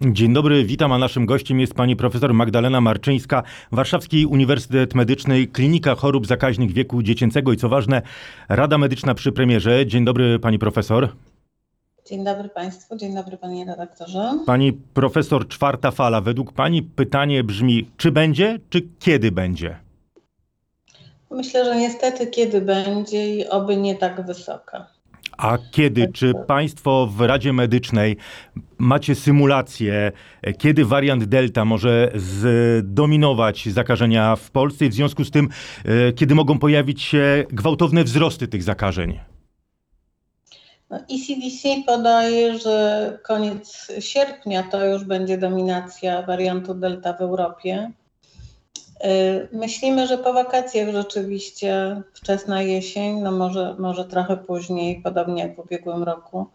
Dzień dobry, witam, a naszym gościem jest pani profesor Magdalena Marczyńska, Warszawski Uniwersytet Medyczny, Klinika Chorób Zakaźnych Wieku Dziecięcego i co ważne, Rada Medyczna przy premierze. Dzień dobry pani profesor. Dzień dobry Państwu, dzień dobry Panie redaktorze. Pani profesor, czwarta fala. Według pani pytanie brzmi, czy będzie, czy kiedy będzie? Myślę, że niestety kiedy będzie i oby nie tak wysoka. A kiedy? Czy Państwo w Radzie Medycznej macie symulację, kiedy wariant Delta może zdominować zakażenia w Polsce i w związku z tym, e, kiedy mogą pojawić się gwałtowne wzrosty tych zakażeń? No, ECDC podaje, że koniec sierpnia to już będzie dominacja wariantu Delta w Europie. Y, myślimy, że po wakacjach rzeczywiście wczesna jesień, no może, może trochę później, podobnie jak w ubiegłym roku,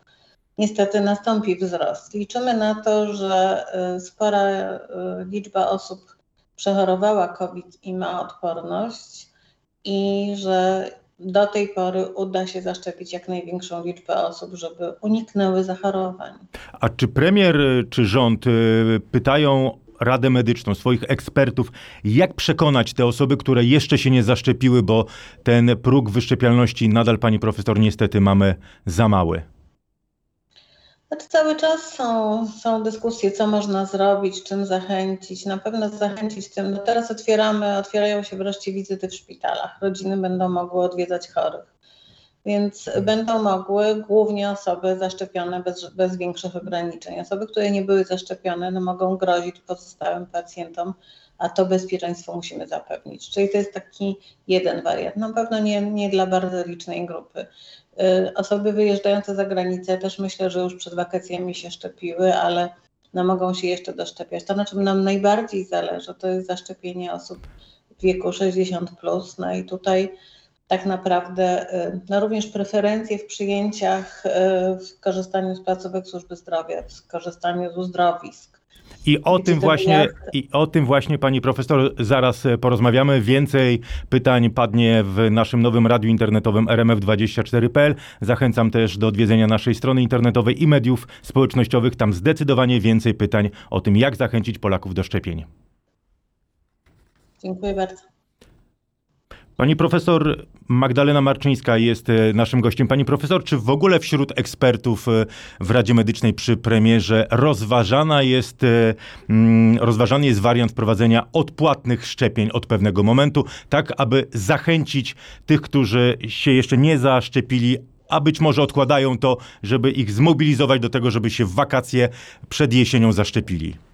niestety nastąpi wzrost. Liczymy na to, że y, spora y, liczba osób przechorowała COVID i ma odporność i że do tej pory uda się zaszczepić jak największą liczbę osób, żeby uniknęły zachorowań. A czy premier czy rząd pytają Radę Medyczną, swoich ekspertów, jak przekonać te osoby, które jeszcze się nie zaszczepiły, bo ten próg wyszczepialności nadal, pani profesor, niestety mamy za mały? Znaczy cały czas są, są dyskusje, co można zrobić, czym zachęcić. Na pewno zachęcić tym. No teraz otwieramy, otwierają się wreszcie wizyty w szpitalach. Rodziny będą mogły odwiedzać chorych więc będą mogły głównie osoby zaszczepione bez, bez większych ograniczeń. Osoby, które nie były zaszczepione, no mogą grozić pozostałym pacjentom, a to bezpieczeństwo musimy zapewnić. Czyli to jest taki jeden wariant. Na pewno nie, nie dla bardzo licznej grupy. Y, osoby wyjeżdżające za granicę też myślę, że już przed wakacjami się szczepiły, ale no mogą się jeszcze doszczepiać. To, na czym nam najbardziej zależy, to jest zaszczepienie osób w wieku 60. Plus. No i tutaj tak naprawdę y, no również preferencje w przyjęciach, y, w korzystaniu z placówek służby zdrowia, w korzystaniu z uzdrowisk. I o, tym właśnie, I o tym właśnie, pani profesor, zaraz e, porozmawiamy. Więcej pytań padnie w naszym nowym radiu internetowym rmf24.pl. Zachęcam też do odwiedzenia naszej strony internetowej i mediów społecznościowych. Tam zdecydowanie więcej pytań o tym, jak zachęcić Polaków do szczepień. Dziękuję bardzo. Pani profesor Magdalena Marczyńska jest e, naszym gościem. Pani profesor, czy w ogóle wśród ekspertów e, w Radzie Medycznej przy premierze rozważana jest, e, mm, rozważany jest wariant wprowadzenia odpłatnych szczepień od pewnego momentu, tak aby zachęcić tych, którzy się jeszcze nie zaszczepili, a być może odkładają to, żeby ich zmobilizować do tego, żeby się w wakacje przed jesienią zaszczepili?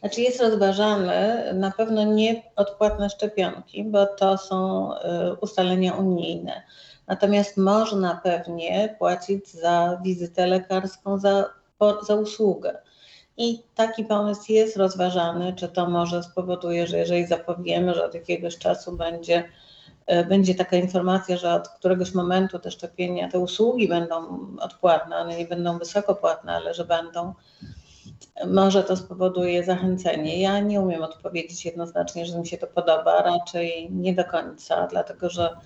Znaczy jest rozważany na pewno nie odpłatne szczepionki, bo to są y, ustalenia unijne. Natomiast można pewnie płacić za wizytę lekarską, za, za usługę. I taki pomysł jest rozważany, czy to może spowoduje, że jeżeli zapowiemy, że od jakiegoś czasu będzie, y, będzie taka informacja, że od któregoś momentu te szczepienia, te usługi będą odpłatne, one nie będą wysoko płatne, ale że będą, może to spowoduje zachęcenie. Ja nie umiem odpowiedzieć jednoznacznie, że mi się to podoba, raczej nie do końca, dlatego że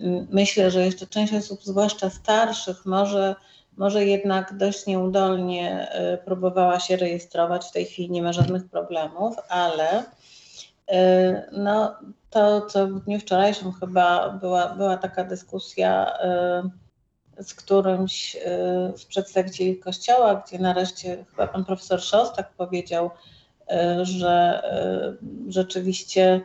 mm, myślę, że jeszcze część osób, zwłaszcza starszych, może, może jednak dość nieudolnie y, próbowała się rejestrować. W tej chwili nie ma żadnych problemów, ale y, no, to, co w dniu wczorajszym chyba była, była taka dyskusja, y, z którymś y, z przedstawicieli kościoła, gdzie nareszcie chyba pan profesor Szostak powiedział, y, że y, rzeczywiście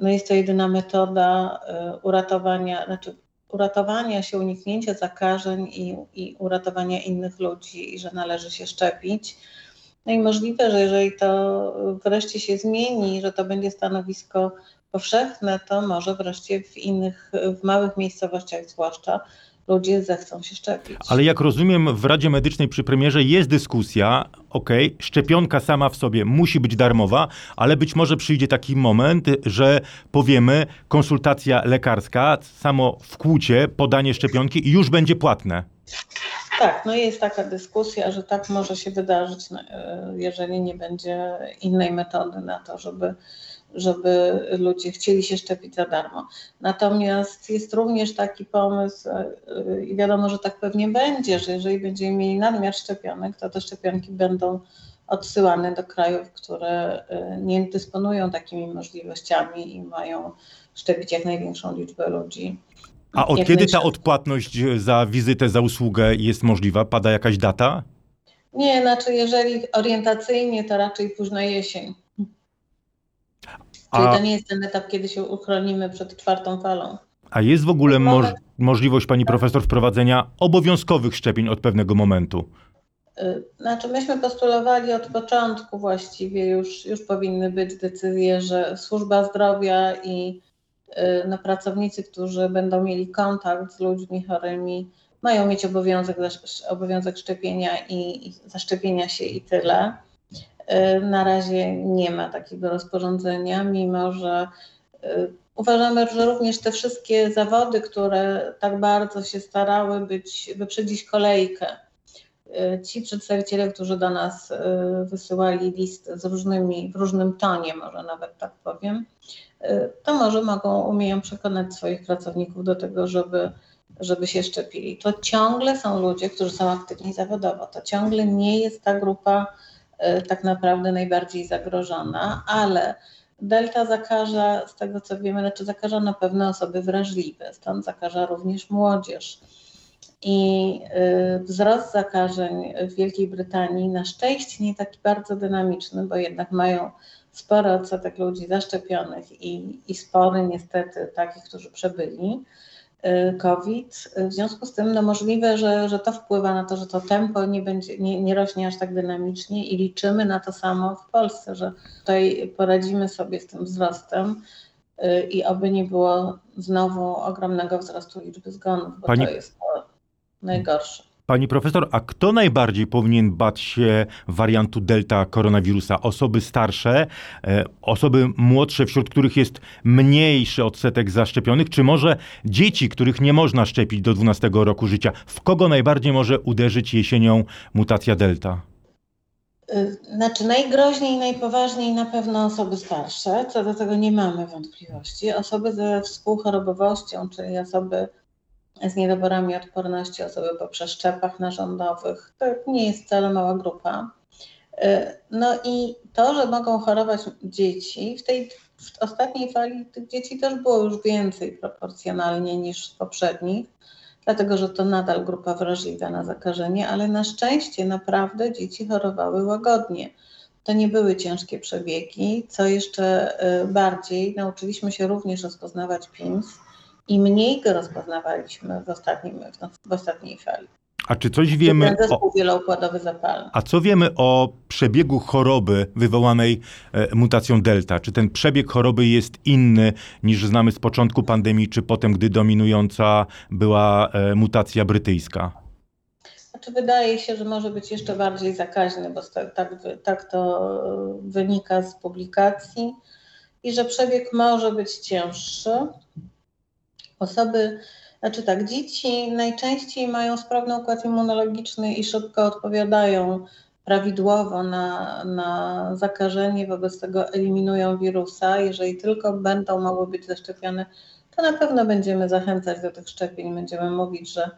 no jest to jedyna metoda uratowania, znaczy uratowania się, uniknięcia zakażeń i, i uratowania innych ludzi i że należy się szczepić. No i możliwe, że jeżeli to wreszcie się zmieni, że to będzie stanowisko powszechne, to może wreszcie w innych, w małych miejscowościach zwłaszcza, ludzie zechcą się szczepić. Ale jak rozumiem, w Radzie Medycznej przy premierze jest dyskusja, okej, szczepionka sama w sobie musi być darmowa, ale być może przyjdzie taki moment, że powiemy, konsultacja lekarska, samo wkłucie, podanie szczepionki i już będzie płatne. Tak, no jest taka dyskusja, że tak może się wydarzyć, no, e, jeżeli nie będzie innej metody na to, żeby, żeby ludzie chcieli się szczepić za darmo. Natomiast jest również taki pomysł e, i wiadomo, że tak pewnie będzie, że jeżeli będziemy mieli nadmiar szczepionek, to te szczepionki będą odsyłane do krajów, które e, nie dysponują takimi możliwościami i mają szczepić jak największą liczbę ludzi. A od kiedy ta odpłatność za wizytę, za usługę jest możliwa? Pada jakaś data? Nie, znaczy jeżeli orientacyjnie, to raczej późna jesień. Czyli A, to nie jest ten etap, kiedy się uchronimy przed czwartą falą. a jest w ogóle moż, możliwość, pani profesor, wprowadzenia obowiązkowych szczepień od pewnego momentu? Y, Znaczy myśmy postulowali od początku właściwie, już, już powinny być decyzje, że służba zdrowia i y, no, pracownicy, którzy będą mieli kontakt z ludźmi chorymi, mają mieć obowiązek, obowiązek szczepienia i, i zaszczepienia się i tyle. Y, Na razie nie ma takiego rozporządzenia, mimo że y, uważamy, że również te wszystkie zawody, które tak bardzo się starały być, wyprzedzić kolejkę, y, ci przedstawiciele, którzy do nas wysyłali list z różnymi, w różnym tonie, może nawet tak powiem, to może mogą, umieją przekonać swoich pracowników do tego, żeby, żeby się szczepili. To ciągle są ludzie, którzy są aktywni zawodowo. To ciągle nie jest ta grupa tak naprawdę najbardziej zagrożona, ale Delta zakaża, z tego co wiemy, znaczy zakaża na pewno osoby wrażliwe, stąd zakaża również młodzież. I y, wzrost zakażeń w Wielkiej Brytanii na szczęście nie taki bardzo dynamiczny, bo jednak mają spory odsetek ludzi zaszczepionych i, i spory niestety takich, którzy przebyli COVID. W związku z tym no możliwe, że, że to wpływa na to, że to tempo nie, będzie, nie, nie rośnie aż tak dynamicznie i liczymy na to samo w Polsce, że tutaj poradzimy sobie z tym wzrostem y, i oby nie było znowu ogromnego wzrostu liczby zgonów, bo Pani- to jest to najgorsze. Pani profesor, a kto najbardziej powinien bać się wariantu delta koronawirusa? Osoby starsze, e, osoby młodsze, wśród których jest mniejszy odsetek zaszczepionych, czy może dzieci, których nie można szczepić do 12 roku życia? W kogo najbardziej może uderzyć jesienią mutacja delta? Y, Znaczy najgroźniej najpoważniej na pewno osoby starsze, co do tego nie mamy wątpliwości. Osoby ze współchorobowością, czyli osoby z niedoborami odporności, osoby po przeszczepach narządowych, to nie jest wcale mała grupa. Y, No i to, że mogą chorować dzieci, w tej w ostatniej fali tych dzieci też było już więcej proporcjonalnie niż w poprzednich, dlatego że to nadal grupa wrażliwa na zakażenie, ale na szczęście naprawdę dzieci chorowały łagodnie. To nie były ciężkie przebiegi, co jeszcze y, bardziej nauczyliśmy się również rozpoznawać PIMS i mniej go rozpoznawaliśmy w, ostatnim, w, w ostatniej fali. A czy coś Ten wiemy o, zespół wieloukładowy zapalny. a co wiemy o przebiegu choroby wywołanej e, mutacją delta? Czy ten przebieg choroby jest inny niż znamy z początku pandemii, czy potem, gdy dominująca była e, mutacja brytyjska? Znaczy wydaje się, że może być jeszcze bardziej zakaźny, bo tak, tak to wynika z publikacji i że przebieg może być cięższy. Osoby, znaczy tak, dzieci najczęściej mają sprawny układ immunologiczny i szybko odpowiadają prawidłowo na, na zakażenie, wobec tego eliminują wirusa. Jeżeli tylko będą mogły być zaszczepione, to na pewno będziemy zachęcać do tych szczepień. Będziemy mówić, że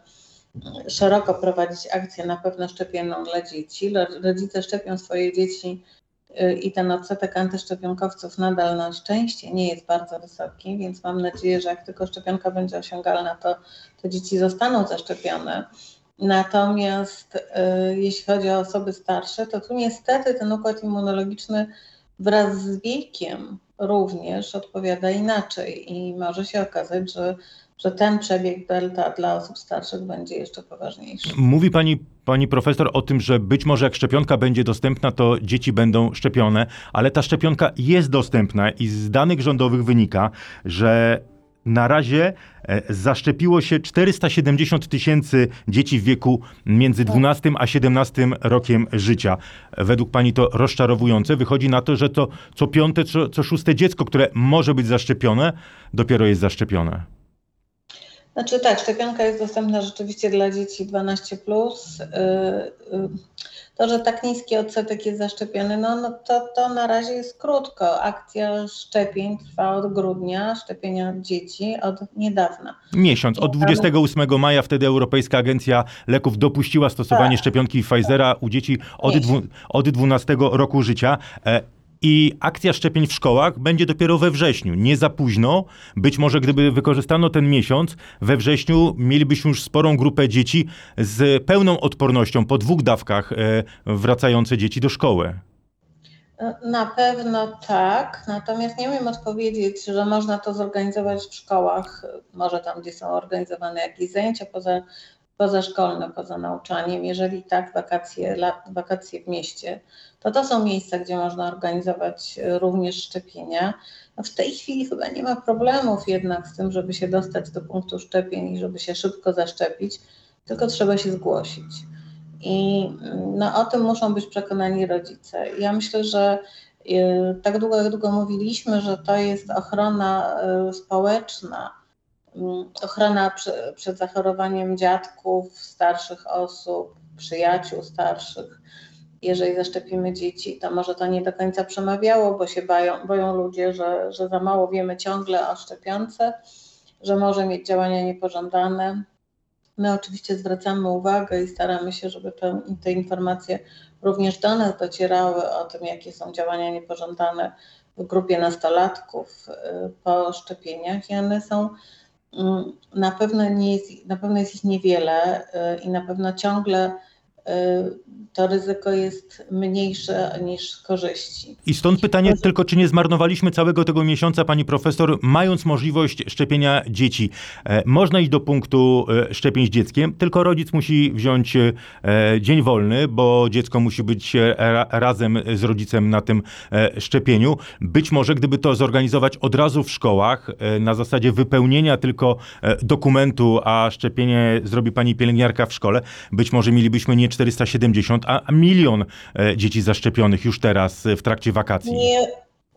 szeroko prowadzić akcję na pewno szczepienną dla dzieci. Ro- Rodzice szczepią swoje dzieci i ten odsetek antyszczepionkowców nadal na szczęście nie jest bardzo wysoki, więc mam nadzieję, że jak tylko szczepionka będzie osiągalna, to, to dzieci zostaną zaszczepione. Natomiast y, jeśli chodzi o osoby starsze, to tu niestety ten układ immunologiczny wraz z wiekiem również odpowiada inaczej i może się okazać, że, że ten przebieg delta dla osób starszych będzie jeszcze poważniejszy. Mówi pani, pani profesor o tym, że być może jak szczepionka będzie dostępna, to dzieci będą szczepione, ale ta szczepionka jest dostępna i z danych rządowych wynika, że Na razie e, zaszczepiło się 470 tysięcy dzieci w wieku między 12 a 17 rokiem życia. Według pani to rozczarowujące. Wychodzi na to, że to co piąte, co, co szóste dziecko, które może być zaszczepione, dopiero jest zaszczepione. Znaczy tak, szczepionka jest dostępna rzeczywiście dla dzieci 12. Plus. To, że tak niski odsetek jest zaszczepiony, no, no to, to na razie jest krótko. Akcja szczepień trwa od grudnia, szczepienia dzieci od niedawna. Miesiąc. Od 28 maja wtedy Europejska Agencja Leków dopuściła stosowanie Tak. szczepionki Pfizera u dzieci od, dwu, od 12 roku życia. E, I akcja szczepień w szkołach będzie dopiero we wrześniu. Nie za późno. Być może gdyby wykorzystano ten miesiąc, we wrześniu mielibyśmy już sporą grupę dzieci z pełną odpornością po dwóch dawkach e, wracające dzieci do szkoły. Na pewno tak, natomiast nie umiem odpowiedzieć, że można to zorganizować w szkołach, może tam, gdzie są organizowane jakieś zajęcia poza, pozaszkolne, poza nauczaniem. Jeżeli tak, wakacje, lat, wakacje w mieście, to to są miejsca, gdzie można organizować również szczepienia. No w tej chwili chyba nie ma problemów jednak z tym, żeby się dostać do punktu szczepień i żeby się szybko zaszczepić, tylko trzeba się zgłosić. I no, o tym muszą być przekonani rodzice. Ja myślę, że y, tak długo, jak długo mówiliśmy, że to jest ochrona y, społeczna, ochrona prze, przed zachorowaniem dziadków, starszych osób, przyjaciół starszych. Jeżeli zaszczepimy dzieci, to może to nie do końca przemawiało, bo się bają, boją ludzie, że, że za mało wiemy ciągle o szczepionce, że może mieć działania niepożądane. My oczywiście zwracamy uwagę i staramy się, żeby te, te, informacje również do nas docierały o tym, jakie są działania niepożądane w grupie nastolatków po szczepieniach i one są na pewno, nie jest, na pewno jest ich niewiele i na pewno ciągle to ryzyko jest mniejsze niż korzyści. I stąd pytanie tylko, czy nie zmarnowaliśmy całego tego miesiąca, pani profesor, mając możliwość szczepienia dzieci. E, można iść do punktu e, szczepień z dzieckiem, tylko rodzic musi wziąć e, dzień wolny, bo dziecko musi być ra, razem z rodzicem na tym szczepieniu. Być może, gdyby to zorganizować od razu w szkołach, na zasadzie wypełnienia tylko dokumentu, a szczepienie zrobi pani pielęgniarka w szkole, być może mielibyśmy nie 470, a milion e, dzieci zaszczepionych już teraz e, w trakcie wakacji. Nie,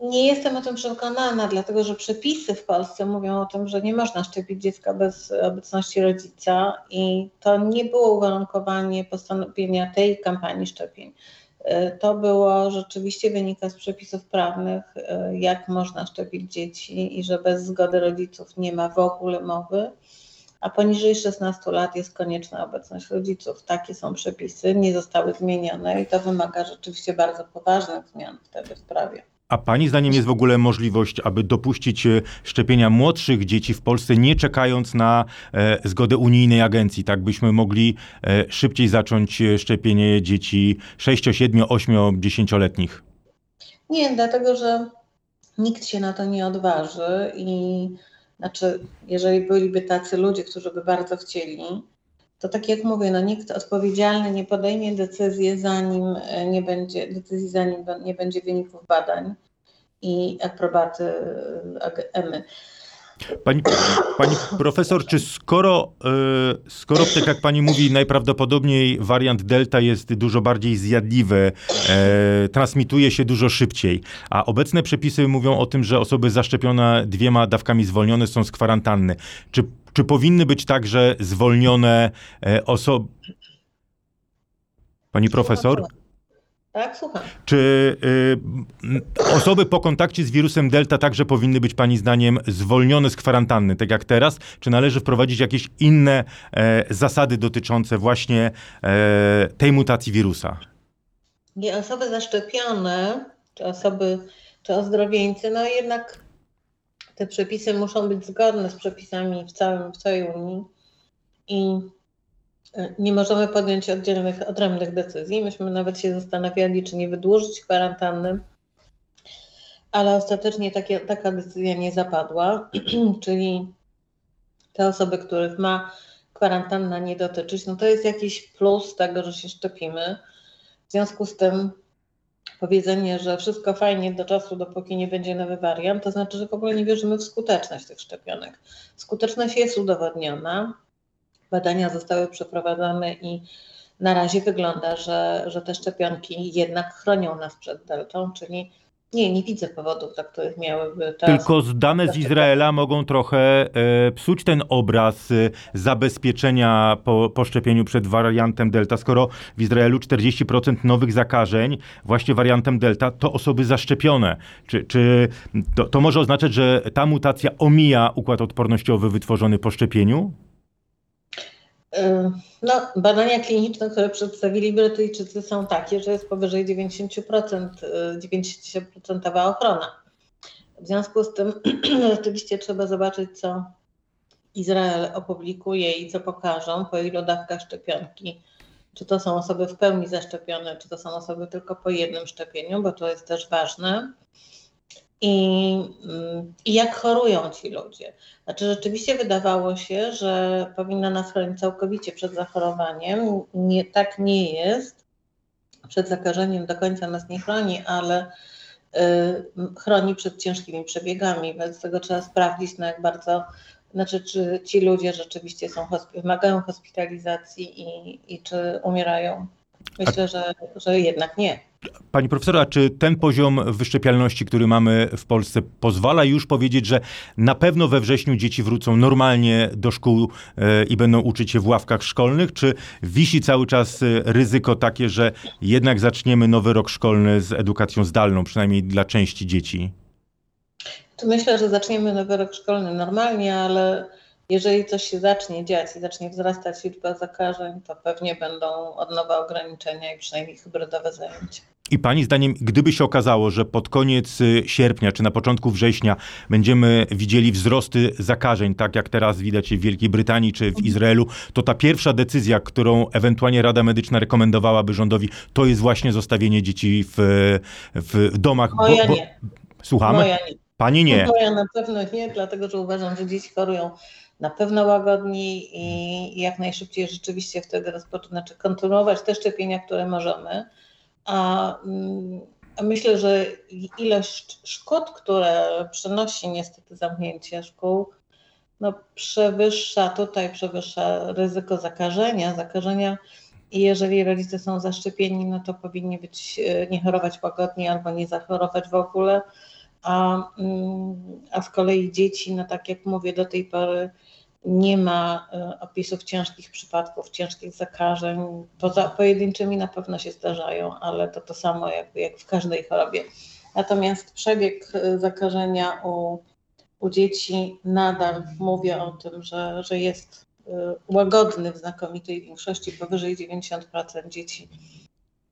nie jestem o tym przekonana, dlatego że przepisy w Polsce mówią o tym, że nie można szczepić dziecka bez obecności rodzica i to nie było uwarunkowanie postanowienia tej kampanii szczepień. E, To było rzeczywiście wynika z przepisów prawnych, jak można szczepić dzieci i że bez zgody rodziców nie ma w ogóle mowy a poniżej 16 lat jest konieczna obecność rodziców. Takie są przepisy, nie zostały zmienione i to wymaga rzeczywiście bardzo poważnych zmian wtedy w prawie. A pani zdaniem jest w ogóle możliwość, aby dopuścić szczepienia młodszych dzieci w Polsce, nie czekając na e, zgodę unijnej agencji? Tak byśmy mogli e, szybciej zacząć szczepienie dzieci 6, 7, 8, 10-letnich? Nie, dlatego że nikt się na to nie odważy i znaczy, jeżeli byliby tacy ludzie, którzy by bardzo chcieli, to tak jak mówię, no nikt odpowiedzialny nie podejmie decyzji, zanim nie będzie, decyzji, zanim nie będzie wyników badań i aprobaty EMY. Pani, pani profesor, czy skoro, y, skoro tak jak pani mówi, najprawdopodobniej wariant Delta jest dużo bardziej zjadliwy, e, transmituje się dużo szybciej, a obecne przepisy mówią o tym, że osoby zaszczepione dwiema dawkami zwolnione są z kwarantanny. Czy, czy powinny być także zwolnione e, osoby... Pani profesor? Tak, słucham. Czy y, osoby po kontakcie z wirusem Delta także powinny być Pani zdaniem zwolnione z kwarantanny, tak jak teraz? Czy należy wprowadzić jakieś inne e, zasady dotyczące właśnie e, tej mutacji wirusa? Nie, osoby zaszczepione, czy osoby, czy ozdrowieńcy, no jednak te przepisy muszą być zgodne z przepisami w, całym, w całej Unii i nie możemy podjąć oddzielnych, odrębnych decyzji. Myśmy nawet się zastanawiali, czy nie wydłużyć kwarantanny, ale ostatecznie takie, taka decyzja nie zapadła, czyli te osoby, których ma kwarantanna nie dotyczyć, no to jest jakiś plus tego, że się szczepimy. W związku z tym powiedzenie, że wszystko fajnie do czasu, dopóki nie będzie nowy wariant, to znaczy, że w ogóle nie wierzymy w skuteczność tych szczepionek. Skuteczność jest udowodniona. Badania zostały przeprowadzone i na razie wygląda, że, że te szczepionki jednak chronią nas przed deltą, czyli nie, nie widzę powodów, dla których miałyby teraz. Tylko dane z Izraela mogą trochę e, psuć ten obraz e, zabezpieczenia po, po szczepieniu przed wariantem Delta. Skoro w Izraelu 40% nowych zakażeń właśnie wariantem Delta to osoby zaszczepione. Czy, czy to, to może oznaczać, że ta mutacja omija układ odpornościowy wytworzony po szczepieniu? Y, No, badania kliniczne, które przedstawili Brytyjczycy są takie, że jest powyżej 90%, y, 90% ochrona. W związku z tym rzeczywiście trzeba zobaczyć, co Izrael opublikuje i co pokażą, po ilu dawkach szczepionki. Czy to są osoby w pełni zaszczepione, czy to są osoby tylko po jednym szczepieniu, bo to jest też ważne. I, mm, i jak chorują ci ludzie. Znaczy, rzeczywiście wydawało się, że powinna nas chronić całkowicie przed zachorowaniem. Nie, tak nie jest. Przed zakażeniem do końca nas nie chroni, ale y, chroni przed ciężkimi przebiegami. Wobec tego trzeba sprawdzić, na jak bardzo, znaczy, czy ci ludzie rzeczywiście są, wymagają hospitalizacji i, i czy umierają. Myślę, że, że jednak nie. Pani profesor, a czy ten poziom wyszczepialności, który mamy w Polsce, pozwala już powiedzieć, że na pewno we wrześniu dzieci wrócą normalnie do szkół e, i będą uczyć się w ławkach szkolnych? Czy wisi cały czas e, ryzyko takie, że jednak zaczniemy nowy rok szkolny z edukacją zdalną, przynajmniej dla części dzieci? Myślę, że zaczniemy nowy rok szkolny normalnie, ale jeżeli coś się zacznie dziać i zacznie wzrastać liczba zakażeń, to pewnie będą od nowa ograniczenia i przynajmniej hybrydowe zajęcia. I pani zdaniem, gdyby się okazało, że pod koniec y, sierpnia czy na początku września będziemy widzieli wzrosty zakażeń, tak jak teraz widać w Wielkiej Brytanii czy w Izraelu, to ta pierwsza decyzja, którą ewentualnie Rada Medyczna rekomendowałaby rządowi, to jest właśnie zostawienie dzieci w, w domach. bo- Moja bo- nie. Słuchamy? Moja nie. Pani nie. Moja na pewno nie, dlatego że uważam, że dzieci chorują na pewno łagodniej i i jak najszybciej rzeczywiście wtedy rozpocząć, znaczy kontynuować te szczepienia, które możemy. A, mm, a myślę, że ilość szkód, które przynosi niestety zamknięcie szkół, no przewyższa tutaj, przewyższa ryzyko zakażenia, zakażenia. I jeżeli rodzice są zaszczepieni, no to powinni być, e, nie chorować łagodnie albo nie zachorować w ogóle. A, mm, a z kolei dzieci, no tak jak mówię, do tej pory nie ma e, opisów ciężkich przypadków, ciężkich zakażeń. Poza pojedynczymi na pewno się zdarzają, ale to to samo jak, jak w każdej chorobie. Natomiast przebieg e, zakażenia u, u dzieci nadal mówię o tym, że, że jest e, łagodny w znakomitej większości, powyżej 90% dzieci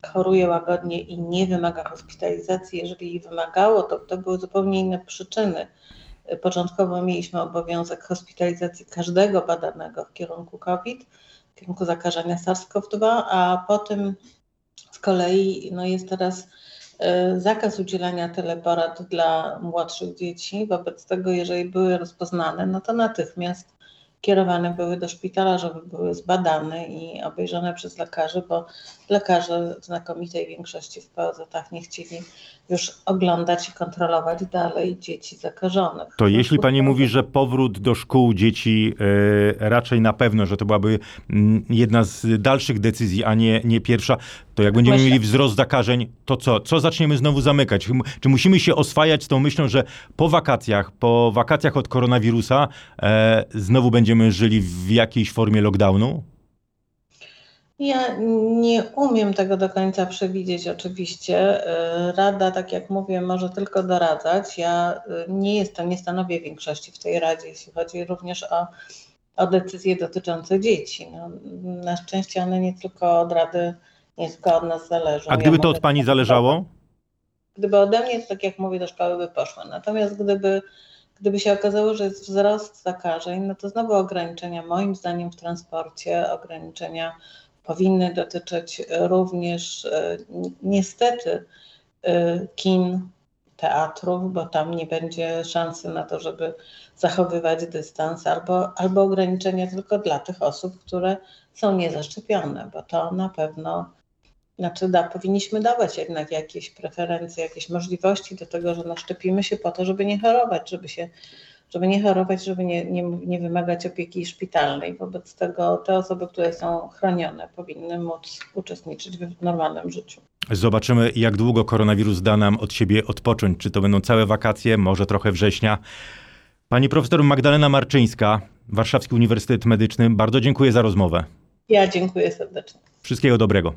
choruje łagodnie i nie wymaga hospitalizacji. Jeżeli wymagało, to to były zupełnie inne przyczyny. Początkowo mieliśmy obowiązek hospitalizacji każdego badanego w kierunku COVID, w kierunku zakażenia SARS-CoV-2, a potem z kolei no jest teraz e, zakaz udzielania teleporad dla młodszych dzieci. Wobec tego, jeżeli były rozpoznane, no to natychmiast kierowane były do szpitala, żeby były zbadane i obejrzane przez lekarzy, bo lekarze w znakomitej większości w POZ-ach nie chcieli już oglądać i kontrolować dalej dzieci zakażonych. To jeśli pani mówi, że powrót do szkół dzieci e, raczej na pewno, że to byłaby mm, jedna z dalszych decyzji, a nie, nie pierwsza, to jak będziemy Myślę. mieli wzrost zakażeń, to co? Co zaczniemy znowu zamykać? Czy- musimy się oswajać z tą myślą, że po wakacjach, po wakacjach od koronawirusa e, znowu będziemy żyli w jakiejś formie lockdownu? Ja nie umiem tego do końca przewidzieć oczywiście. Y, Rada, tak jak mówię, może tylko doradzać. Ja y, nie jestem, nie stanowię większości w tej Radzie, jeśli chodzi również o, o decyzje dotyczące dzieci. No, na szczęście one nie tylko od Rady, nie tylko od nas zależą. A gdyby Ja to od pani zależało? Gdyby ode mnie, to tak jak mówię, do szkoły by poszła. Natomiast gdyby, gdyby się okazało, że jest wzrost zakażeń, no to znowu ograniczenia, moim zdaniem, w transporcie, ograniczenia powinny dotyczyć również e, ni- niestety e, kin, teatrów, bo tam nie będzie szansy na to, żeby zachowywać dystans, albo, albo ograniczenia tylko dla tych osób, które są niezaszczepione, bo to na pewno Znaczy, da, powinniśmy dawać jednak jakieś preferencje, jakieś możliwości do tego, że no, szczepimy się po to, żeby nie chorować, żeby się, żeby nie chorować, żeby nie, nie, nie wymagać opieki szpitalnej. Wobec tego te osoby, które są chronione, powinny móc uczestniczyć w normalnym życiu. Zobaczymy, jak długo koronawirus da nam od siebie odpocząć. Czy to będą całe wakacje, może trochę września. Pani profesor Magdalena Marczyńska, Warszawski Uniwersytet Medyczny, bardzo dziękuję za rozmowę. Ja dziękuję serdecznie. Wszystkiego dobrego.